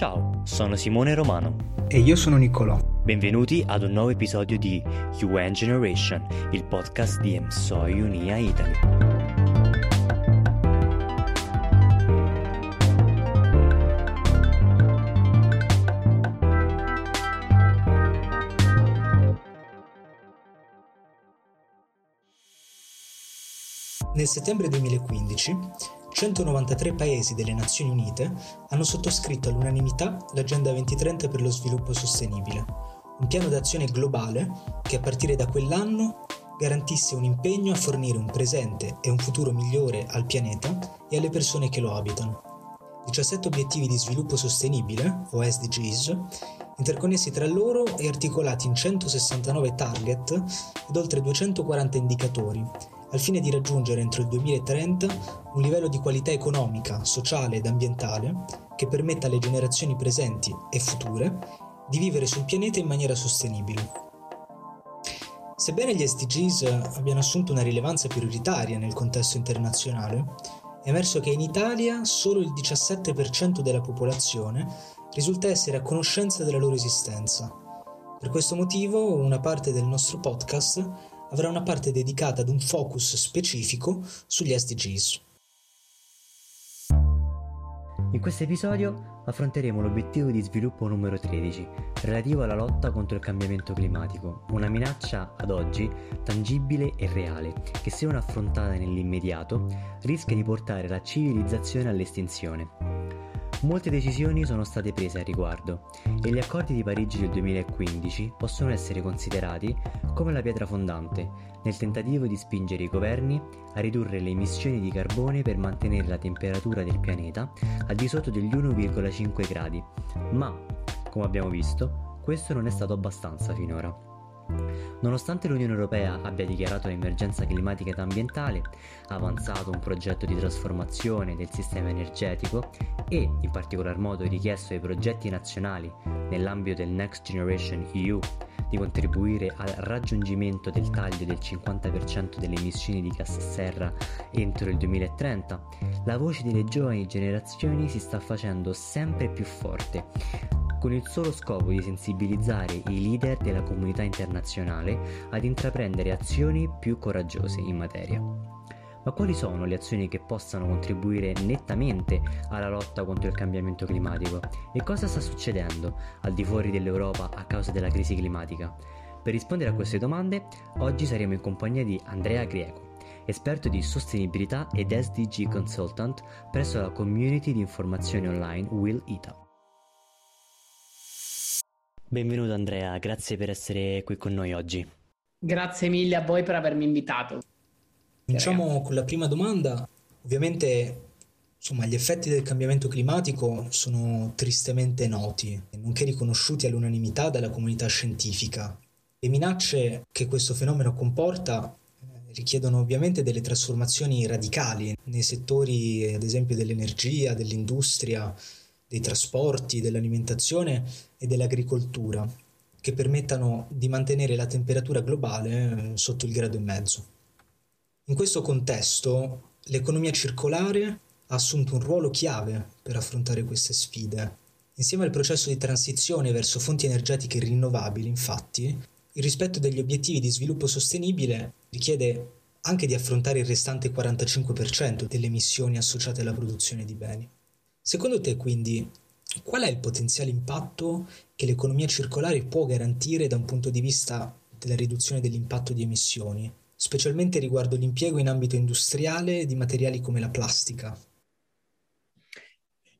Ciao, sono Simone Romano. E io sono Niccolò. Benvenuti ad un nuovo episodio di UN Generation, il podcast di Emsoi Unia Italy. Nel settembre 2015 193 paesi delle Nazioni Unite hanno sottoscritto all'unanimità l'Agenda 2030 per lo sviluppo sostenibile, un piano d'azione globale che a partire da quell'anno garantisse un impegno a fornire un presente e un futuro migliore al pianeta e alle persone che lo abitano. 17 obiettivi di sviluppo sostenibile, o SDGs, interconnessi tra loro e articolati in 169 target ed oltre 240 indicatori, al fine di raggiungere entro il 2030 un livello di qualità economica, sociale ed ambientale che permetta alle generazioni presenti e future di vivere sul pianeta in maniera sostenibile. Sebbene gli SDGs abbiano assunto una rilevanza prioritaria nel contesto internazionale, è emerso che in Italia solo il 17% della popolazione risulta essere a conoscenza della loro esistenza. Per questo motivo una parte del nostro podcast avrà una parte dedicata ad un focus specifico sugli SDGs. In questo episodio affronteremo l'obiettivo di sviluppo numero 13, relativo alla lotta contro il cambiamento climatico, una minaccia ad oggi tangibile e reale, che se non affrontata nell'immediato rischia di portare la civilizzazione all'estinzione. Molte decisioni sono state prese a riguardo e gli accordi di Parigi del 2015 possono essere considerati come la pietra fondante nel tentativo di spingere i governi a ridurre le emissioni di carbone per mantenere la temperatura del pianeta al di sotto degli 1,5 gradi. Ma, come abbiamo visto, questo non è stato abbastanza finora. Nonostante l'Unione Europea abbia dichiarato l'emergenza climatica ed ambientale, avanzato un progetto di trasformazione del sistema energetico e, in particolar modo, richiesto ai progetti nazionali nell'ambito del Next Generation EU di contribuire al raggiungimento del taglio del 50% delle emissioni di gas serra entro il 2030, la voce delle giovani generazioni si sta facendo sempre più forte, con il solo scopo di sensibilizzare i leader della comunità internazionale ad intraprendere azioni più coraggiose in materia. Ma quali sono le azioni che possano contribuire nettamente alla lotta contro il cambiamento climatico? E cosa sta succedendo al di fuori dell'Europa a causa della crisi climatica? Per rispondere a queste domande, oggi saremo in compagnia di Andrea Grieco, esperto di sostenibilità ed SDG consultant presso la community di informazione online Will Ita. Benvenuto Andrea, grazie per essere qui con noi oggi. Grazie mille a voi per avermi invitato. Cominciamo con la prima domanda. Ovviamente insomma, gli effetti del cambiamento climatico sono tristemente noti, nonché riconosciuti all'unanimità dalla comunità scientifica. Le minacce che questo fenomeno comporta eh, richiedono ovviamente delle trasformazioni radicali nei settori, ad esempio, dell'energia, dell'industria, dei trasporti, dell'alimentazione e dell'agricoltura, che permettano di mantenere la temperatura globale eh, sotto il grado e mezzo. In questo contesto, l'economia circolare ha assunto un ruolo chiave per affrontare queste sfide. Insieme al processo di transizione verso fonti energetiche rinnovabili, infatti, il rispetto degli obiettivi di sviluppo sostenibile richiede anche di affrontare il restante 45% delle emissioni associate alla produzione di beni. Secondo te, quindi, qual è il potenziale impatto che l'economia circolare può garantire da un punto di vista della riduzione dell'impatto di emissioni, specialmente riguardo l'impiego in ambito industriale di materiali come la plastica?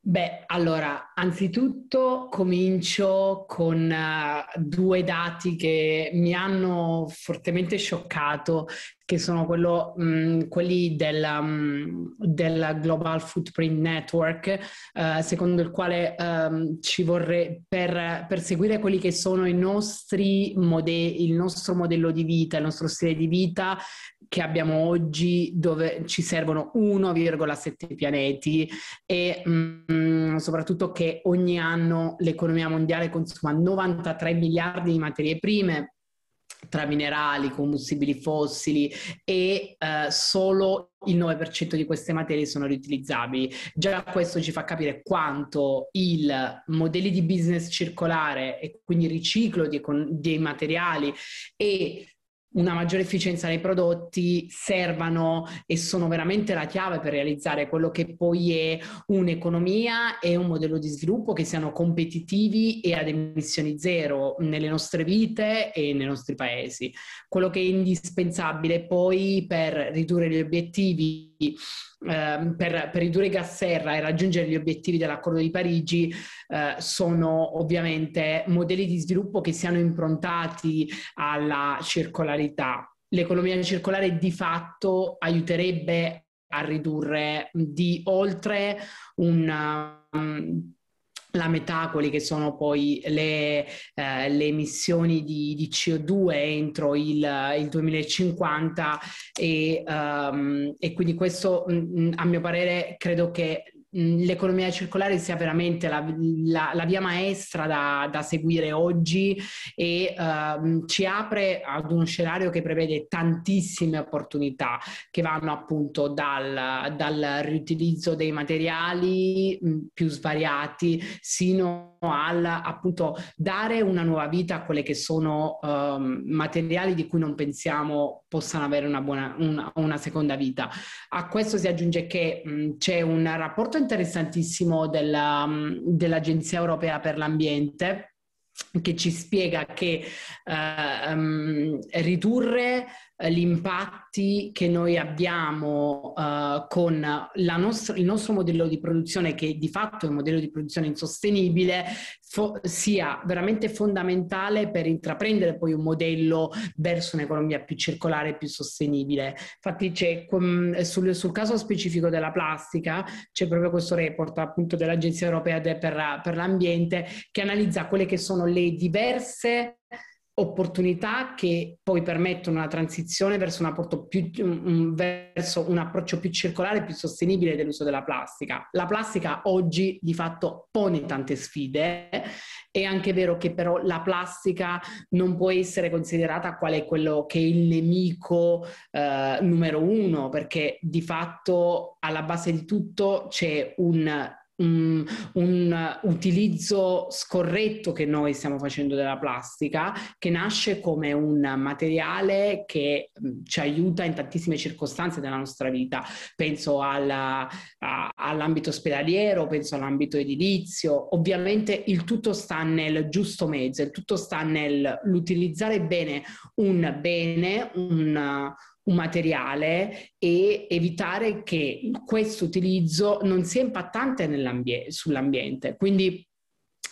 Beh, allora, anzitutto comincio con uh, due dati che mi hanno fortemente scioccato, che sono quello, mh, quelli del, um, del, Global Footprint Network, uh, secondo il quale um, ci vorrei, per, per, seguire quelli che sono i nostri modelli, il nostro modello di vita, il nostro stile di vita, che abbiamo oggi dove ci servono 1,7 pianeti e mh, mm, soprattutto che ogni anno l'economia mondiale consuma 93 miliardi di materie prime tra minerali, combustibili fossili e eh, solo il 9% di queste materie sono riutilizzabili. Già questo ci fa capire quanto i modelli di business circolare e quindi riciclo di, dei materiali e una maggiore efficienza nei prodotti servano e sono veramente la chiave per realizzare quello che poi è un'economia e un modello di sviluppo che siano competitivi e ad emissioni zero nelle nostre vite e nei nostri paesi. Quello che è indispensabile poi per ridurre gli obiettivi eh, per, per, ridurre i gas serra e raggiungere gli obiettivi dell'accordo di Parigi eh, sono ovviamente modelli di sviluppo che siano improntati alla circolarità. L'economia circolare di fatto aiuterebbe a ridurre di oltre un um, la metà, quelle che sono poi le, eh, le emissioni di, di, CO2 entro il, il 2050 e, um, e, quindi questo a mio parere credo che l'economia circolare sia veramente la, la, la via maestra da, da, seguire oggi e uh, ci apre ad uno scenario che prevede tantissime opportunità che vanno appunto dal, dal riutilizzo dei materiali mh, più svariati sino al appunto dare una nuova vita a quelle che sono uh, materiali di cui non pensiamo possano avere una, buona, una, una seconda vita. A questo si aggiunge che mh, c'è un rapporto interessantissimo della, dell'Agenzia Europea per l'Ambiente che ci spiega che uh, um, ridurre gli impatti che noi abbiamo uh, con nostra, il nostro modello di produzione, che di fatto è un modello di produzione insostenibile, fo- sia veramente fondamentale per intraprendere poi un modello verso un'economia più circolare e più sostenibile. Infatti sul, sul, caso specifico della plastica c'è proprio questo report appunto dell'Agenzia Europea per, per l'Ambiente che analizza quelle che sono le diverse opportunità che poi permettono una transizione verso un, più, verso un approccio più circolare, più sostenibile dell'uso della plastica. La plastica oggi di fatto pone tante sfide, è anche vero che però la plastica non può essere considerata quale quello che è il nemico eh, numero uno, perché di fatto alla base di tutto c'è un un, un, utilizzo scorretto che noi stiamo facendo della plastica, che nasce come un materiale che mm, ci aiuta in tantissime circostanze della nostra vita. Penso alla, a, all'ambito ospedaliero, penso all'ambito edilizio. Ovviamente il tutto sta nel giusto mezzo, il tutto sta nell'utilizzare bene un bene, un, un materiale e evitare che questo utilizzo non sia impattante sull'ambiente. Quindi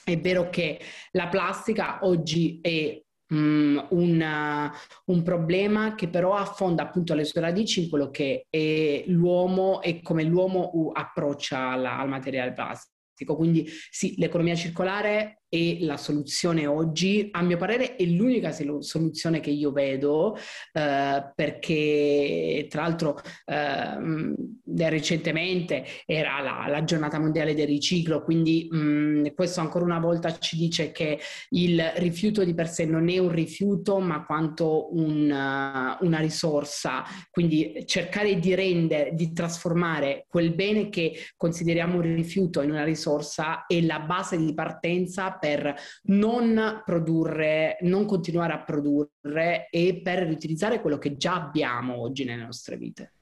è vero che la plastica oggi è um, un, un, problema che però affonda appunto le sue radici in quello che è l'uomo e come l'uomo approccia alla, al materiale plastico. Quindi sì, l'economia circolare è la soluzione oggi, a mio parere è l'unica soluzione che io vedo eh, perché tra l'altro eh, recentemente era la, la, giornata mondiale del riciclo, quindi mh, questo ancora una volta ci dice che il rifiuto di per sé non è un rifiuto ma quanto un, uh, una risorsa, quindi cercare di rendere, di trasformare quel bene che consideriamo un rifiuto in una risorsa è la base di partenza per non produrre, non continuare a produrre e per riutilizzare quello che già abbiamo oggi nelle nostre vite.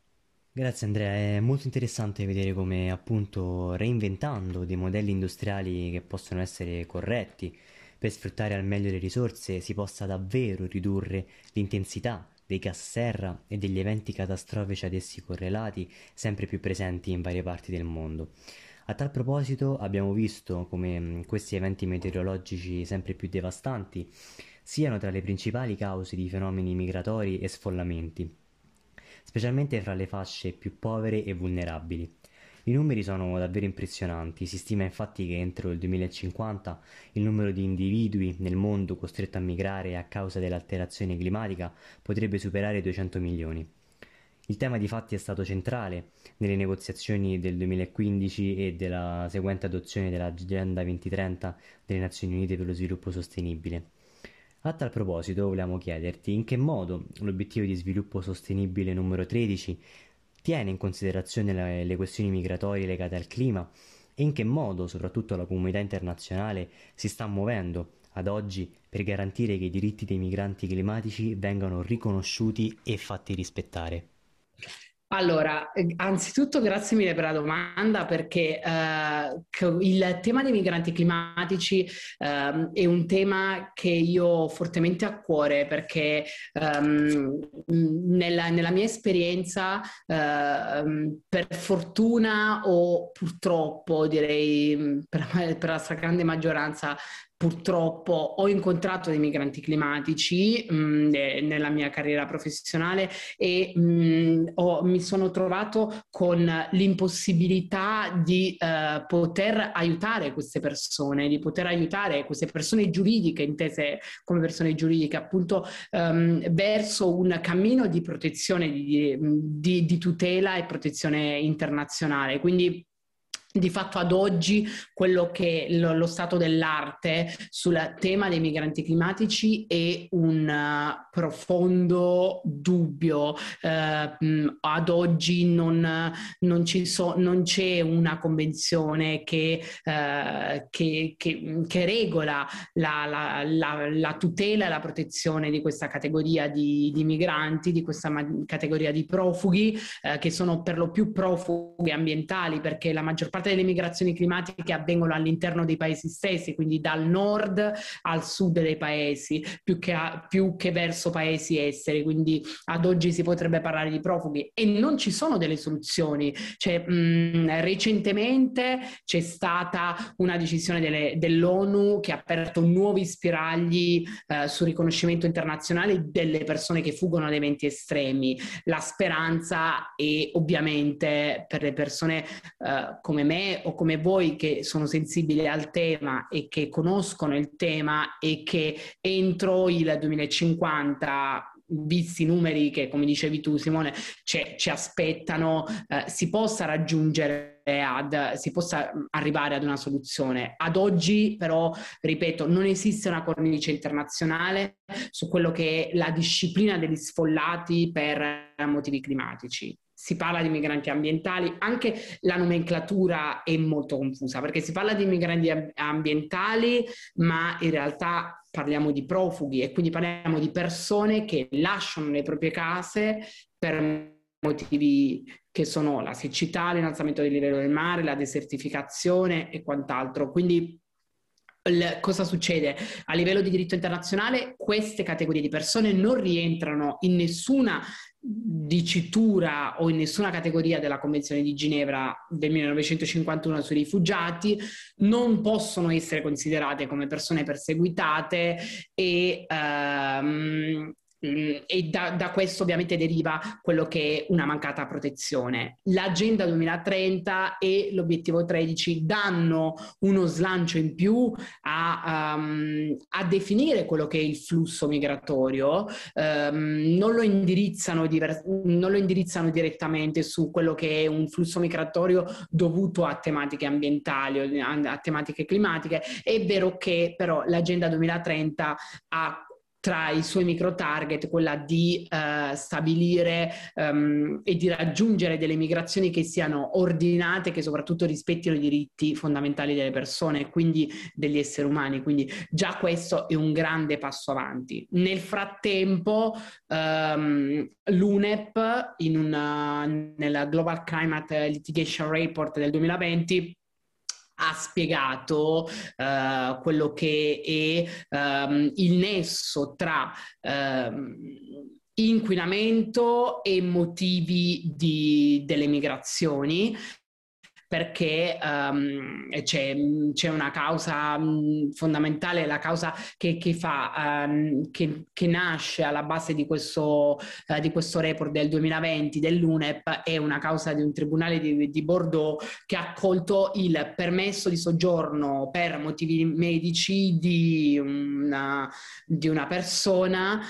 Grazie Andrea, è molto interessante vedere come appunto reinventando dei modelli industriali che possono essere corretti per sfruttare al meglio le risorse si possa davvero ridurre l'intensità dei gas serra e degli eventi catastrofici ad essi correlati sempre più presenti in varie parti del mondo. A tal proposito abbiamo visto come mm, questi eventi meteorologici sempre più devastanti siano tra le principali cause di fenomeni migratori e sfollamenti, specialmente fra le fasce più povere e vulnerabili. I numeri sono davvero impressionanti, si stima infatti che entro il 2050 il numero di individui nel mondo costretto a migrare a causa dell'alterazione climatica potrebbe superare i 200 milioni. Il tema di fatti è stato centrale nelle negoziazioni del 2015 e della seguente adozione dell'Agenda 2030 delle Nazioni Unite per lo sviluppo sostenibile. A tal proposito vogliamo chiederti in che modo l'obiettivo di sviluppo sostenibile numero 13 tiene in considerazione le, le questioni migratorie legate al clima e in che modo soprattutto la comunità internazionale si sta muovendo ad oggi per garantire che i diritti dei migranti climatici vengano riconosciuti e fatti rispettare. Allora, eh, anzitutto grazie mille per la domanda perché eh, il tema dei migranti climatici eh, è un tema che io ho fortemente a cuore perché ehm, nella, nella, mia esperienza, eh, per fortuna o purtroppo direi per, per la stragrande maggioranza, Purtroppo ho incontrato dei migranti climatici mh, mm, nella mia carriera professionale e mh, mm, ho, mi sono trovato con l'impossibilità di uh, poter aiutare queste persone, di poter aiutare queste persone giuridiche, intese come persone giuridiche, appunto um, verso un cammino di protezione, di, di, di tutela e protezione internazionale. Quindi di fatto ad oggi quello che lo, lo, stato dell'arte sul tema dei migranti climatici è un uh, profondo dubbio. Uh, ad oggi non, non, so, non, c'è una convenzione che, uh, che, che, che regola la, la, la, la, tutela e la protezione di questa categoria di, di migranti, di questa ma- categoria di profughi, che sono per lo più profughi ambientali perché la maggior parte parte delle migrazioni climatiche avvengono all'interno dei paesi stessi, quindi dal nord al sud dei paesi, più che, a, più che verso paesi esteri, quindi ad oggi si potrebbe parlare di profughi e non ci sono delle soluzioni. Cioè, mh, recentemente c'è stata una decisione delle, dell'ONU che ha aperto nuovi spiragli eh, sul riconoscimento internazionale delle persone che fuggono da eventi estremi. La speranza è ovviamente per le persone eh, come me me o come voi che sono sensibili al tema e che conoscono il tema e che entro il 2050 visti i numeri che, come dicevi tu Simone, ci aspettano, eh, si possa raggiungere ad, si possa arrivare ad una soluzione. Ad oggi però, ripeto, non esiste una cornice internazionale su quello che è la disciplina degli sfollati per motivi climatici si parla di migranti ambientali, anche la nomenclatura è molto confusa perché si parla di migranti ambientali, ma in realtà parliamo di profughi e quindi parliamo di persone che lasciano le proprie case per motivi che sono la siccità, l'innalzamento del livello del mare, la desertificazione e quant'altro. Quindi cosa succede? A livello di diritto internazionale queste categorie di persone non rientrano in nessuna dicitura o in nessuna categoria della Convenzione di Ginevra del 1951 sui rifugiati, non possono essere considerate come persone perseguitate e Mm, e da, da, questo ovviamente deriva quello che è una mancata protezione. L'agenda 2030 e l'obiettivo 13 danno uno slancio in più a, um, a definire quello che è il flusso migratorio, um, non, lo diver- non, lo indirizzano direttamente su quello che è un flusso migratorio dovuto a tematiche ambientali, a, a tematiche climatiche. È vero che però l'agenda 2030 ha tra i suoi micro target quella di uh, stabilire um, e di raggiungere delle migrazioni che siano ordinate, che soprattutto rispettino i diritti fondamentali delle persone, quindi degli esseri umani. Quindi già questo è un grande passo avanti. Nel frattempo um, l'UNEP una, nella Global Climate Litigation Report del 2020 ha spiegato uh, quello che è um, il nesso tra um, inquinamento e motivi di, delle migrazioni perché um, c'è, c'è, una causa um, fondamentale, la causa che, che, fa, um, che, che, nasce alla base di questo, uh, di questo, report del 2020 dell'UNEP è una causa di un tribunale di, di Bordeaux che ha accolto il permesso di soggiorno per motivi medici di una, di una persona,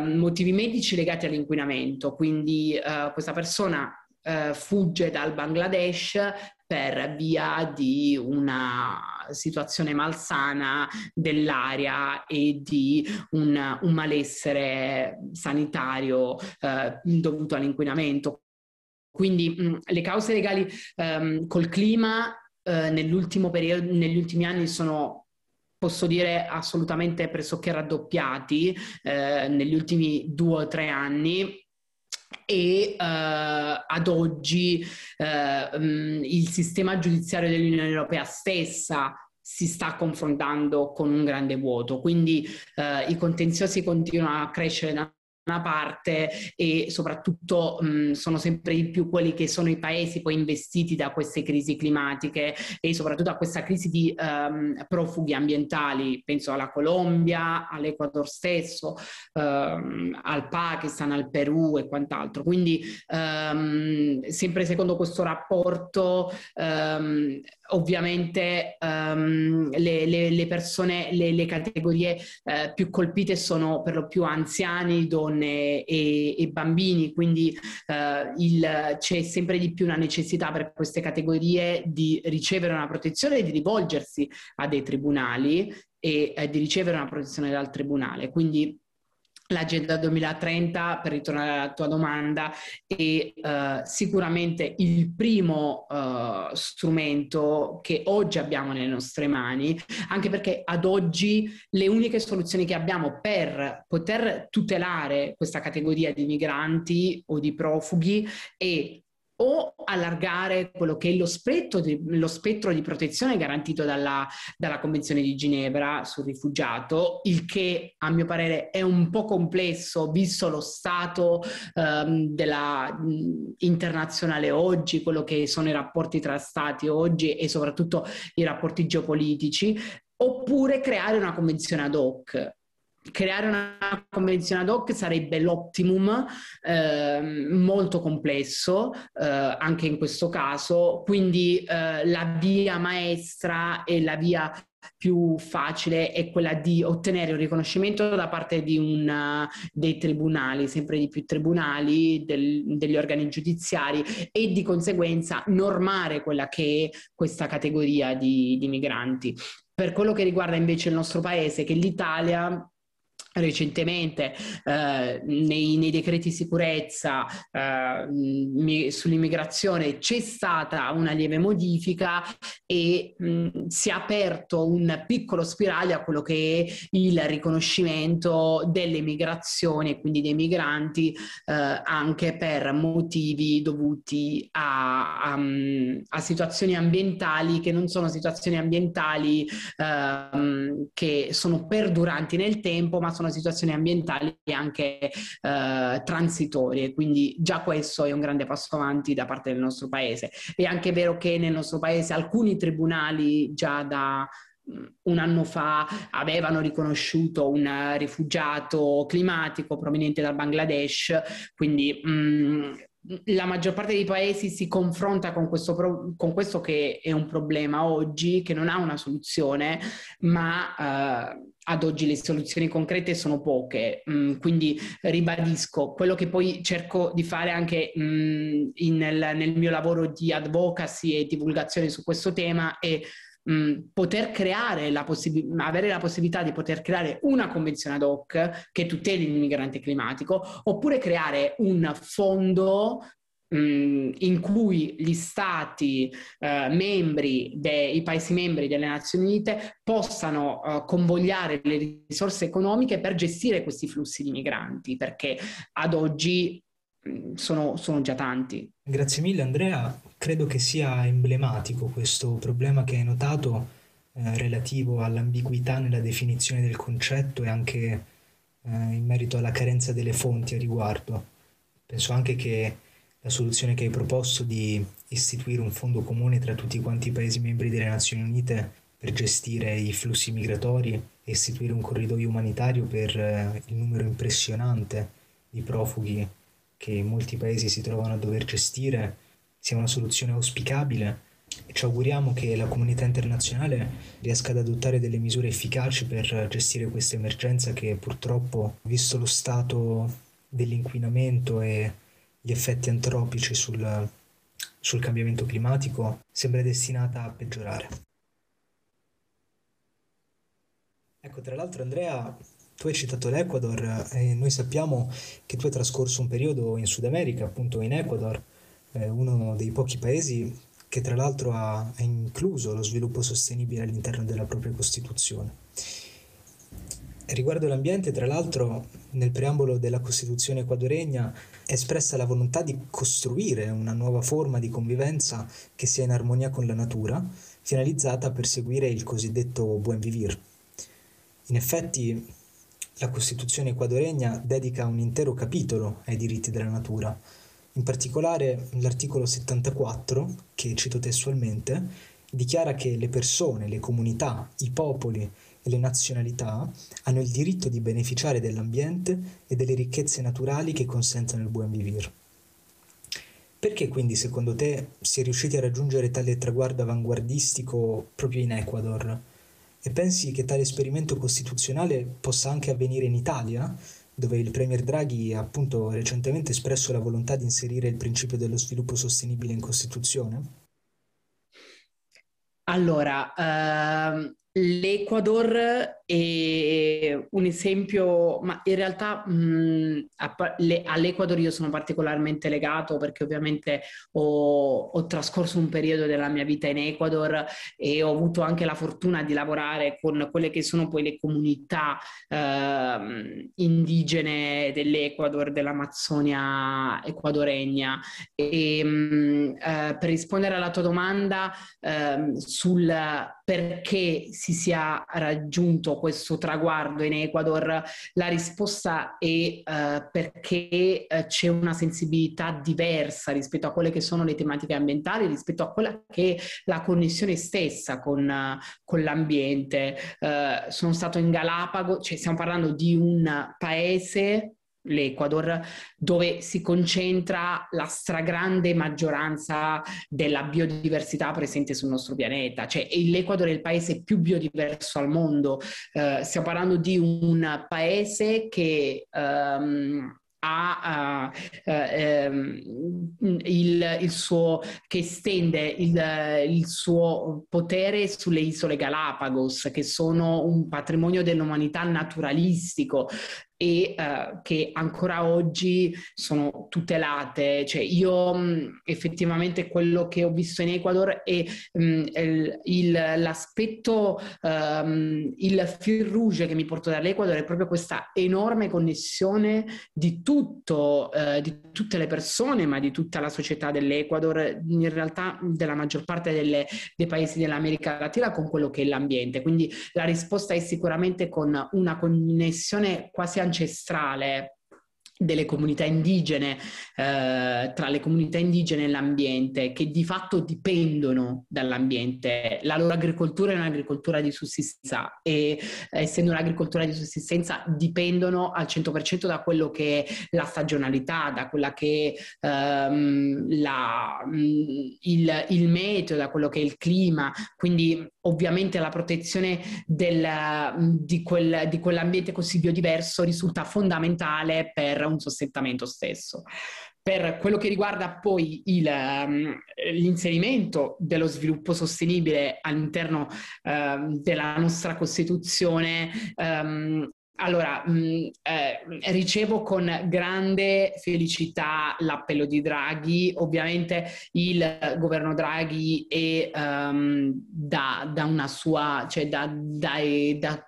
motivi medici legati all'inquinamento. Quindi uh, questa persona uh, fugge dal Bangladesh per via di una situazione malsana dell'aria e di un, un malessere sanitario eh, dovuto all'inquinamento. Quindi mh, le cause legali ehm, col clima eh, periodo, negli ultimi anni sono posso dire assolutamente pressoché raddoppiati eh, negli ultimi due o tre anni e uh, ad oggi uh, um, il sistema giudiziario dell'Unione Europea stessa si sta confrontando con un grande vuoto, quindi uh, i contenziosi continuano a crescere da parte e soprattutto mh, sono sempre di più quelli che sono i paesi poi investiti da queste crisi climatiche e soprattutto a questa crisi di um, profughi ambientali, penso alla Colombia, all'Ecuador stesso, um, al Pakistan, al Perù e quant'altro. Quindi um, sempre secondo questo rapporto ovviamente um, le, le, le, persone, le, le categorie uh, più colpite sono per lo più anziani, donne e, e bambini, quindi uh, il, c'è sempre di più una necessità per queste categorie di ricevere una protezione e di rivolgersi a dei tribunali e eh, di ricevere una protezione dal tribunale. Quindi l'agenda 2030 per ritornare alla tua domanda è uh, sicuramente il primo uh, strumento che oggi abbiamo nelle nostre mani anche perché ad oggi le uniche soluzioni che abbiamo per poter tutelare questa categoria di migranti o di profughi è o allargare quello che è lo spettro di, lo spettro di protezione garantito dalla, dalla, Convenzione di Ginevra sul rifugiato, il che a mio parere è un po' complesso visto lo stato um, della, mh, internazionale oggi, quello che sono i rapporti tra stati oggi e soprattutto i rapporti geopolitici, oppure creare una convenzione ad hoc creare una convenzione ad hoc sarebbe l'optimum, eh, molto complesso eh, anche in questo caso, quindi eh, la via maestra e la via più facile è quella di ottenere un riconoscimento da parte di un, dei tribunali, sempre di più tribunali, del, degli organi giudiziari e di conseguenza normare quella che è questa categoria di, di migranti. Per quello che riguarda invece il nostro paese, che l'Italia recentemente eh, nei, nei, decreti sicurezza eh, mi, sull'immigrazione c'è stata una lieve modifica e mh, si è aperto un piccolo spiraglio a quello che è il riconoscimento delle migrazioni e quindi dei migranti eh, anche per motivi dovuti a, a, a, situazioni ambientali che non sono situazioni ambientali ehm, che sono perduranti nel tempo ma sono sono situazioni ambientali anche eh, transitorie, quindi già questo è un grande passo avanti da parte del nostro paese. È anche vero che nel nostro paese alcuni tribunali già da mm, un anno fa avevano riconosciuto un rifugiato climatico proveniente dal Bangladesh, quindi mh, mm, la maggior parte dei paesi si confronta con questo, pro- con questo, che è un problema oggi, che non ha una soluzione, ma eh, ad oggi le soluzioni concrete sono poche, mm, quindi ribadisco quello che poi cerco di fare anche mm, in, nel, nel, mio lavoro di advocacy e divulgazione su questo tema è poter creare la possib- avere la possibilità di poter creare una convenzione ad hoc che tuteli l'immigrante climatico oppure creare un fondo in cui gli stati eh, membri dei paesi membri delle Nazioni Unite possano eh, convogliare le risorse economiche per gestire questi flussi di migranti, perché ad oggi sono, sono già tanti. Grazie mille Andrea, credo che sia emblematico questo problema che hai notato eh, relativo all'ambiguità nella definizione del concetto e anche eh, in merito alla carenza delle fonti a riguardo. Penso anche che la soluzione che hai proposto di istituire un fondo comune tra tutti quanti i Paesi membri delle Nazioni Unite per gestire i flussi migratori e istituire un corridoio umanitario per eh, il numero impressionante di profughi che molti paesi si trovano a dover gestire sia una soluzione auspicabile e ci auguriamo che la comunità internazionale riesca ad adottare delle misure efficaci per gestire questa emergenza che purtroppo, visto lo stato dell'inquinamento e gli effetti antropici sul, sul cambiamento climatico sembra destinata a peggiorare. Ecco, tra l'altro Andrea, tu hai citato l'Ecuador e noi sappiamo che tu hai trascorso un periodo in Sud America, appunto in Ecuador, eh, uno dei pochi paesi che tra l'altro ha, incluso lo sviluppo sostenibile all'interno della propria Costituzione. Riguardo l'ambiente, tra l'altro, nel preambolo della Costituzione equadoregna è espressa la volontà di costruire una nuova forma di convivenza che sia in armonia con la natura, finalizzata a perseguire il cosiddetto buen vivir. In effetti, la Costituzione equadoregna dedica un intero capitolo ai diritti della natura, in particolare l'articolo 74, che cito testualmente, dichiara che le persone, le comunità, i popoli e le nazionalità hanno il diritto di beneficiare dell'ambiente e delle ricchezze naturali che consentono il buon vivere. Perché quindi secondo te si è riusciti a raggiungere tale traguardo avanguardistico proprio in Ecuador? E pensi che tale esperimento costituzionale possa anche avvenire in Italia, dove il Premier Draghi ha appunto recentemente espresso la volontà di inserire il principio dello sviluppo sostenibile in Costituzione? Allora, ehm, L'Ecuador è un esempio, ma in realtà mh, all'Ecuador io sono particolarmente legato perché ovviamente ho, ho, trascorso un periodo della mia vita in Ecuador e ho avuto anche la fortuna di lavorare con quelle che sono poi le comunità eh, indigene dell'Ecuador, dell'Amazzonia ecuadoregna. E mh, eh, per rispondere alla tua domanda eh, sul perché si sia raggiunto questo traguardo in Ecuador, la risposta è eh, perché eh, c'è una sensibilità diversa rispetto a quelle che sono le tematiche ambientali, rispetto a quella che è la connessione stessa con, con l'ambiente. Sono stato in Galapago, cioè stiamo parlando di un paese l'Ecuador, dove si concentra la stragrande maggioranza della biodiversità presente sul nostro pianeta. Cioè, l'Ecuador è il paese più biodiverso al mondo. Eh, stiamo parlando di un paese che um, ha uh, uh, il, il, suo, che estende il, il, suo potere sulle isole Galapagos, che sono un patrimonio dell'umanità naturalistico e uh, che ancora oggi sono tutelate. Cioè io mh, effettivamente quello che ho visto in Ecuador è mh, il, il, l'aspetto, um, il fil rouge che mi porto dall'Ecuador è proprio questa enorme connessione di tutto, uh, di tutte le persone, ma di tutta la società dell'Ecuador, in realtà della maggior parte delle, dei paesi dell'America Latina con quello che è l'ambiente. Quindi la risposta è sicuramente con una connessione quasi ancestrale delle comunità indigene, eh, tra le comunità indigene e l'ambiente, che di fatto dipendono dall'ambiente. La loro agricoltura è un'agricoltura di sussistenza e essendo un'agricoltura di sussistenza dipendono al 100% da quello che è la stagionalità, da quella che è ehm, la, il, il meteo, da quello che è il clima. Quindi ovviamente la protezione del, di, quel, di quell'ambiente così biodiverso risulta fondamentale per un sostentamento stesso. Per quello che riguarda poi il, um, l'inserimento dello sviluppo sostenibile all'interno uh, della nostra Costituzione, um, allora, mh, eh, ricevo con grande felicità l'appello di Draghi. Ovviamente il governo Draghi è um, da, da, una sua, cioè da, da,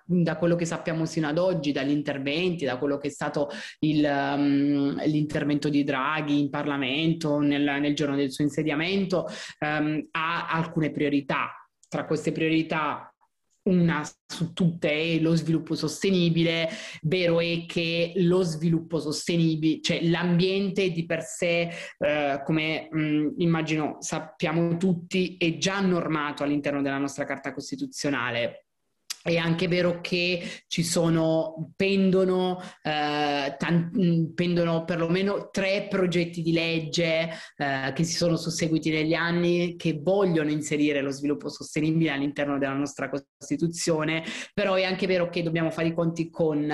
da, quello che sappiamo sino ad oggi, dagli interventi, da quello che è stato il, um, l'intervento di Draghi in Parlamento nel, nel giorno del suo insediamento, um, ha alcune priorità. Tra queste priorità una su tutte è lo sviluppo sostenibile, vero è che lo sviluppo sostenibile, cioè l'ambiente di per sé, eh, come mh, immagino sappiamo tutti, è già normato all'interno della nostra Carta Costituzionale è anche vero che ci sono, pendono, eh, tan- pendono perlomeno tre progetti di legge eh, che si sono susseguiti negli anni che vogliono inserire lo sviluppo sostenibile all'interno della nostra Costituzione, però è anche vero che dobbiamo fare i conti con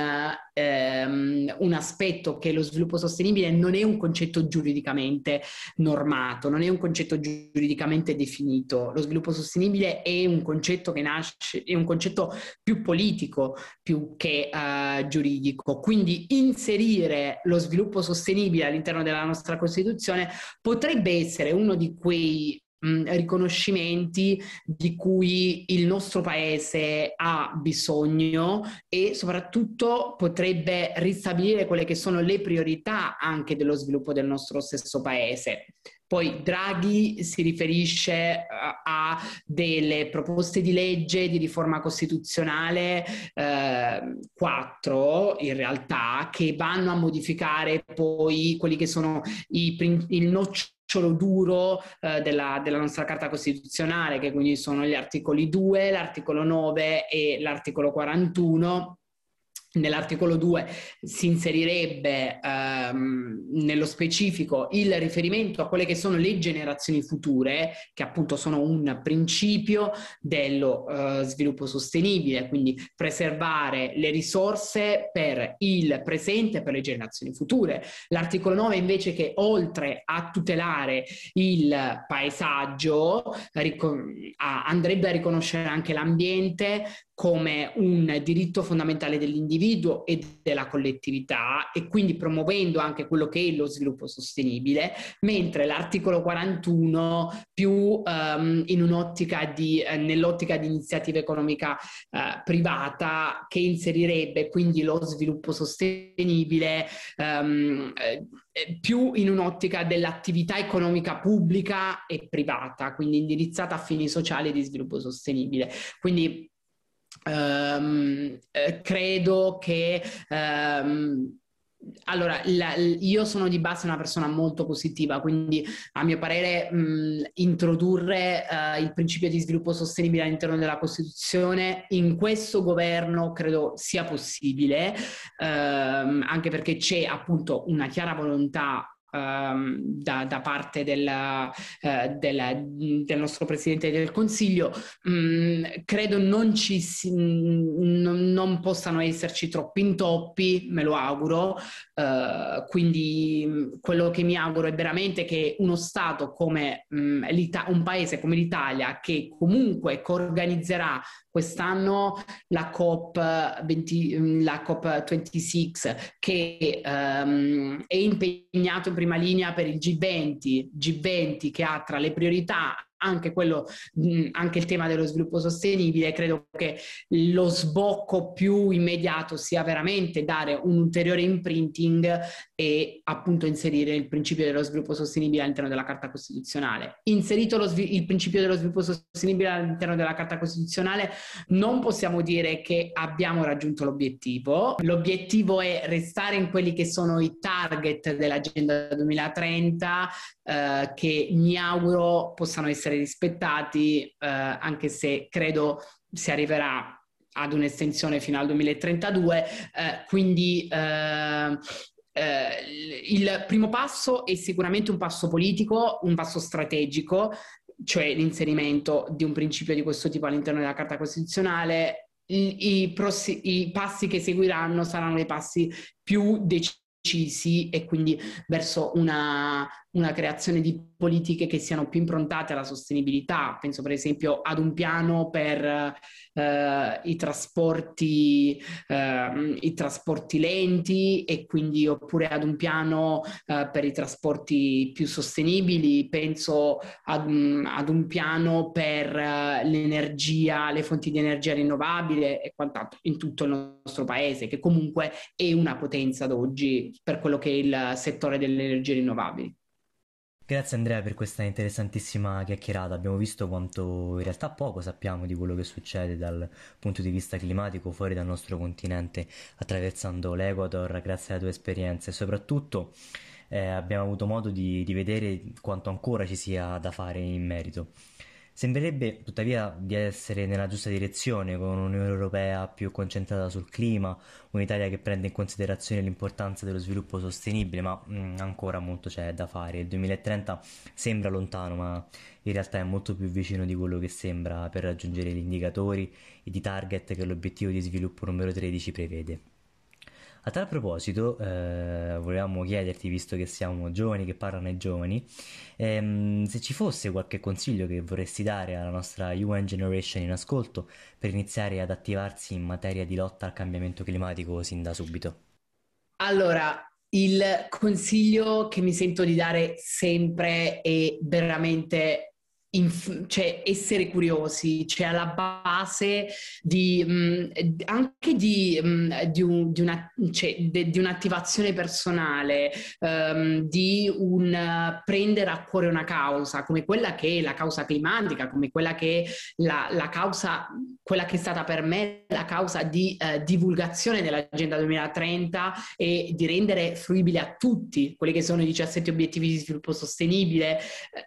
ehm, un aspetto che lo sviluppo sostenibile non è un concetto giuridicamente normato, non è un concetto giuridicamente definito. Lo sviluppo sostenibile è un concetto che nasce, è un concetto più politico più che uh, giuridico. Quindi inserire lo sviluppo sostenibile all'interno della nostra Costituzione potrebbe essere uno di quei riconoscimenti di cui il nostro paese ha bisogno e soprattutto potrebbe ristabilire quelle che sono le priorità anche dello sviluppo del nostro stesso paese. Poi Draghi si riferisce eh, a delle proposte di legge di riforma costituzionale, eh, quattro in realtà, che vanno a modificare poi quelli che sono i, il nocciolo duro eh, della, della, nostra Carta Costituzionale, che quindi sono gli articoli 2, l'articolo 9 e l'articolo 41 Nell'articolo 2 si inserirebbe ehm, nello specifico il riferimento a quelle che sono le generazioni future, che appunto sono un principio dello eh, sviluppo sostenibile, quindi preservare le risorse per il presente e per le generazioni future. L'articolo 9 invece che oltre a tutelare il paesaggio ric- andrebbe a riconoscere anche l'ambiente come un diritto fondamentale dell'individuo e della collettività e quindi promuovendo anche quello che è lo sviluppo sostenibile, mentre l'articolo 41 più um, in un'ottica di, eh, nell'ottica di iniziativa economica eh, privata che inserirebbe quindi lo sviluppo sostenibile um, eh, più in un'ottica dell'attività economica pubblica e privata, quindi indirizzata a fini sociali di sviluppo sostenibile. Quindi Um, credo che um, allora, la, io sono di base una persona molto positiva, quindi a mio parere mh, introdurre uh, il principio di sviluppo sostenibile all'interno della Costituzione in questo governo credo sia possibile, uh, anche perché c'è appunto una chiara volontà Ehm, da, da, parte della, uh, della, del nostro Presidente del Consiglio, um, credo non, ci si, non, non, possano esserci troppi intoppi, me lo auguro, uh, quindi quello che mi auguro è veramente che uno Stato come um, un paese come l'Italia, che comunque organizzerà quest'anno la COP20, la COP26 che um, è impegnato in prima linea per il G20, G20 che ha tra le priorità anche, quello, anche il tema dello sviluppo sostenibile, credo che lo sbocco più immediato sia veramente dare un ulteriore imprinting e appunto inserire il principio dello sviluppo sostenibile all'interno della Carta Costituzionale. Inserito svi- il principio dello sviluppo sostenibile all'interno della Carta Costituzionale, non possiamo dire che abbiamo raggiunto l'obiettivo. L'obiettivo è restare in quelli che sono i target dell'Agenda 2030, eh, che mi auguro possano essere rispettati, eh, anche se credo si arriverà ad un'estensione fino al 2032. Eh, quindi eh, eh, il primo passo è sicuramente un passo politico, un passo strategico, cioè l'inserimento di un principio di questo tipo all'interno della Carta Costituzionale. I, i, prossi, i passi che seguiranno saranno i passi più decisi e quindi verso una, una creazione di politiche che siano più improntate alla sostenibilità. Penso per esempio ad un piano per eh, i, trasporti, eh, i trasporti lenti e quindi oppure ad un piano eh, per i trasporti più sostenibili. Penso ad ad un piano per eh, l'energia, le fonti di energia rinnovabile e quant'altro in tutto il nostro paese, che comunque è una potenza ad oggi per quello che è il settore delle energie rinnovabili. Grazie Andrea per questa interessantissima chiacchierata. Abbiamo visto quanto in realtà poco sappiamo di quello che succede dal punto di vista climatico fuori dal nostro continente attraversando l'Equator grazie alla tua esperienza e soprattutto eh, abbiamo avuto modo di, di vedere quanto ancora ci sia da fare in merito. Sembrerebbe tuttavia di essere nella giusta direzione, con un'Unione Europea più concentrata sul clima, un'Italia che prende in considerazione l'importanza dello sviluppo sostenibile, ma mh, mm, ancora molto c'è da fare. Il 2030 sembra lontano, ma in realtà è molto più vicino di quello che sembra per raggiungere gli indicatori e i target che l'obiettivo di sviluppo numero 13 prevede. A tal proposito, eh, volevamo chiederti, visto che siamo giovani, che parlano ai giovani, ehm, se ci fosse qualche consiglio che vorresti dare alla nostra UN Generation in ascolto per iniziare ad attivarsi in materia di lotta al cambiamento climatico sin da subito. Allora, il consiglio che mi sento di dare sempre è veramente inf- cioè essere curiosi, cioè alla base di, mh, anche di, mh, di, un, di, una, cioè, de, di, un'attivazione personale, um, di un uh, prendere a cuore una causa come quella che è la causa climatica, come quella che è la, la causa, quella che è stata per me la causa di uh, divulgazione dell'Agenda 2030 e di rendere fruibile a tutti quelli che sono i 17 obiettivi di sviluppo sostenibile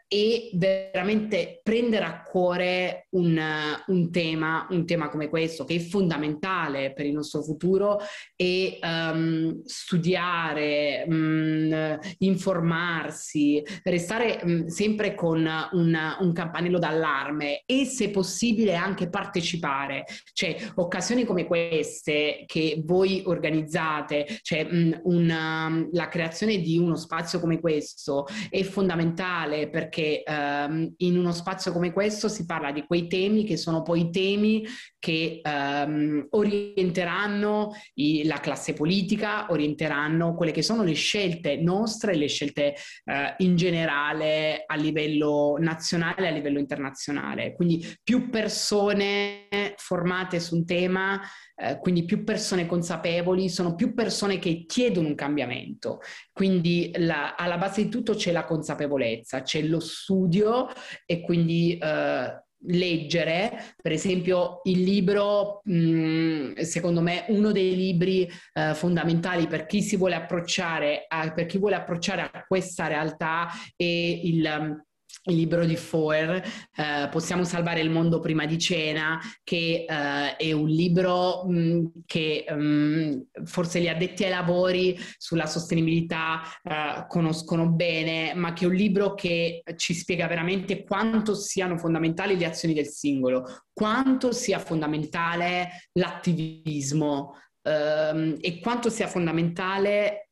e veramente veramente prendere a cuore un, un, tema, un tema come questo, che è fondamentale per il nostro futuro, e um, studiare, um, informarsi, restare um, sempre con un, un campanello d'allarme e se possibile anche partecipare. Cioè, occasioni come queste che voi organizzate, cioè una, la creazione di uno spazio come questo è fondamentale perché um, in uno spazio come questo si parla di quei temi che sono poi temi che um, orienteranno i, la classe politica, orienteranno quelle che sono le scelte nostre, le scelte uh, in generale a livello nazionale e a livello internazionale. Quindi più persone formate su un tema, uh, quindi più persone consapevoli, sono più persone che chiedono un cambiamento. Quindi la, alla base di tutto c'è la consapevolezza, c'è lo studio e quindi uh, leggere, per esempio il libro, mh, secondo me uno dei libri uh, fondamentali per chi si vuole approcciare a, per chi vuole approcciare a questa realtà è il um, il libro di Foer, eh, Possiamo salvare il mondo prima di cena, che eh, è un libro mh, mm, che mh, mm, forse gli addetti ai lavori sulla sostenibilità eh, conoscono bene, ma che è un libro che ci spiega veramente quanto siano fondamentali le azioni del singolo, quanto sia fondamentale l'attivismo ehm, e quanto sia fondamentale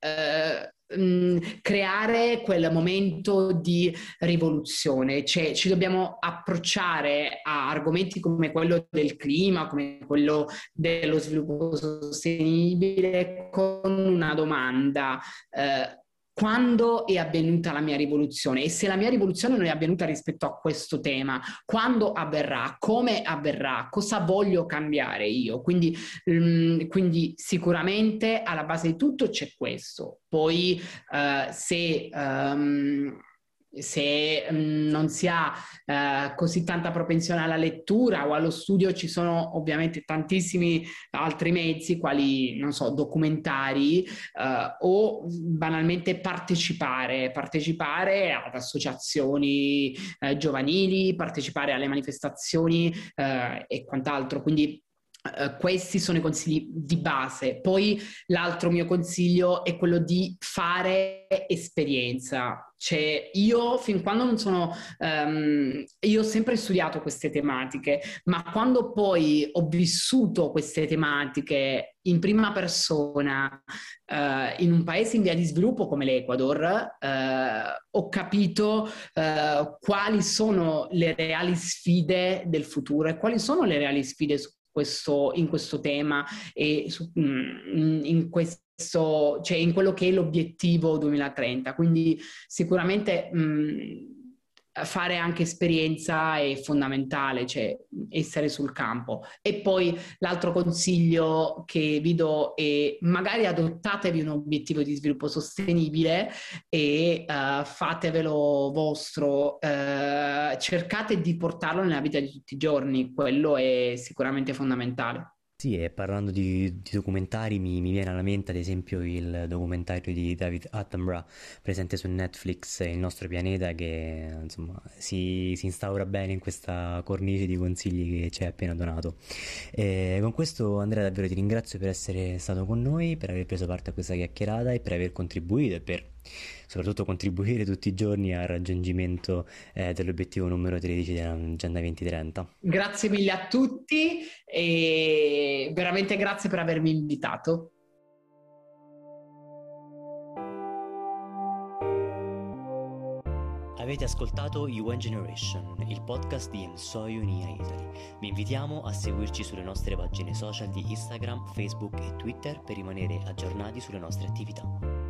creare quel momento di rivoluzione, cioè ci dobbiamo approcciare a argomenti come quello del clima, come quello dello sviluppo sostenibile con una domanda. Eh, quando è avvenuta la mia rivoluzione e se la mia rivoluzione non è avvenuta rispetto a questo tema, quando avverrà, come avverrà, cosa voglio cambiare io. Quindi, um, quindi sicuramente alla base di tutto c'è questo. Poi uh, se um, se non si ha eh, così tanta propensione alla lettura o allo studio, ci sono ovviamente tantissimi altri mezzi, quali, non so, documentari eh, o banalmente partecipare, partecipare ad associazioni eh, giovanili, partecipare alle manifestazioni eh, e quant'altro. Quindi Uh, questi sono i consigli di base. Poi l'altro mio consiglio è quello di fare esperienza. Cioè, io fin quando non sono, um, io ho sempre studiato queste tematiche, ma quando poi ho vissuto queste tematiche in prima persona uh, in un paese in via di sviluppo come l'Ecuador, uh, ho capito quali sono le reali sfide del futuro e quali sono le reali sfide su questo, in questo tema e su, mm, in questo, cioè in quello che è l'obiettivo 2030. Quindi sicuramente mh, mm, fare anche esperienza è fondamentale, cioè essere sul campo. E poi l'altro consiglio che vi do è magari adottatevi un obiettivo di sviluppo sostenibile e uh, fatevelo vostro, uh, cercate di portarlo nella vita di tutti i giorni, quello è sicuramente fondamentale. Sì, e parlando di, di documentari mi, mi, viene alla mente ad esempio il documentario di David Attenborough presente su Netflix, Il nostro pianeta, che insomma si, si instaura bene in questa cornice di consigli che ci hai appena donato. E con questo Andrea davvero ti ringrazio per essere stato con noi, per aver preso parte a questa chiacchierata e per aver contribuito e per soprattutto contribuire tutti i giorni al raggiungimento eh, dell'obiettivo numero 13 dell'Agenda 2030. Grazie mille a tutti e veramente grazie per avermi invitato. Avete ascoltato UN Generation, il podcast di Ensoy Unia Italy. Vi invitiamo a seguirci sulle nostre pagine social di Instagram, Facebook e Twitter per rimanere aggiornati sulle nostre attività.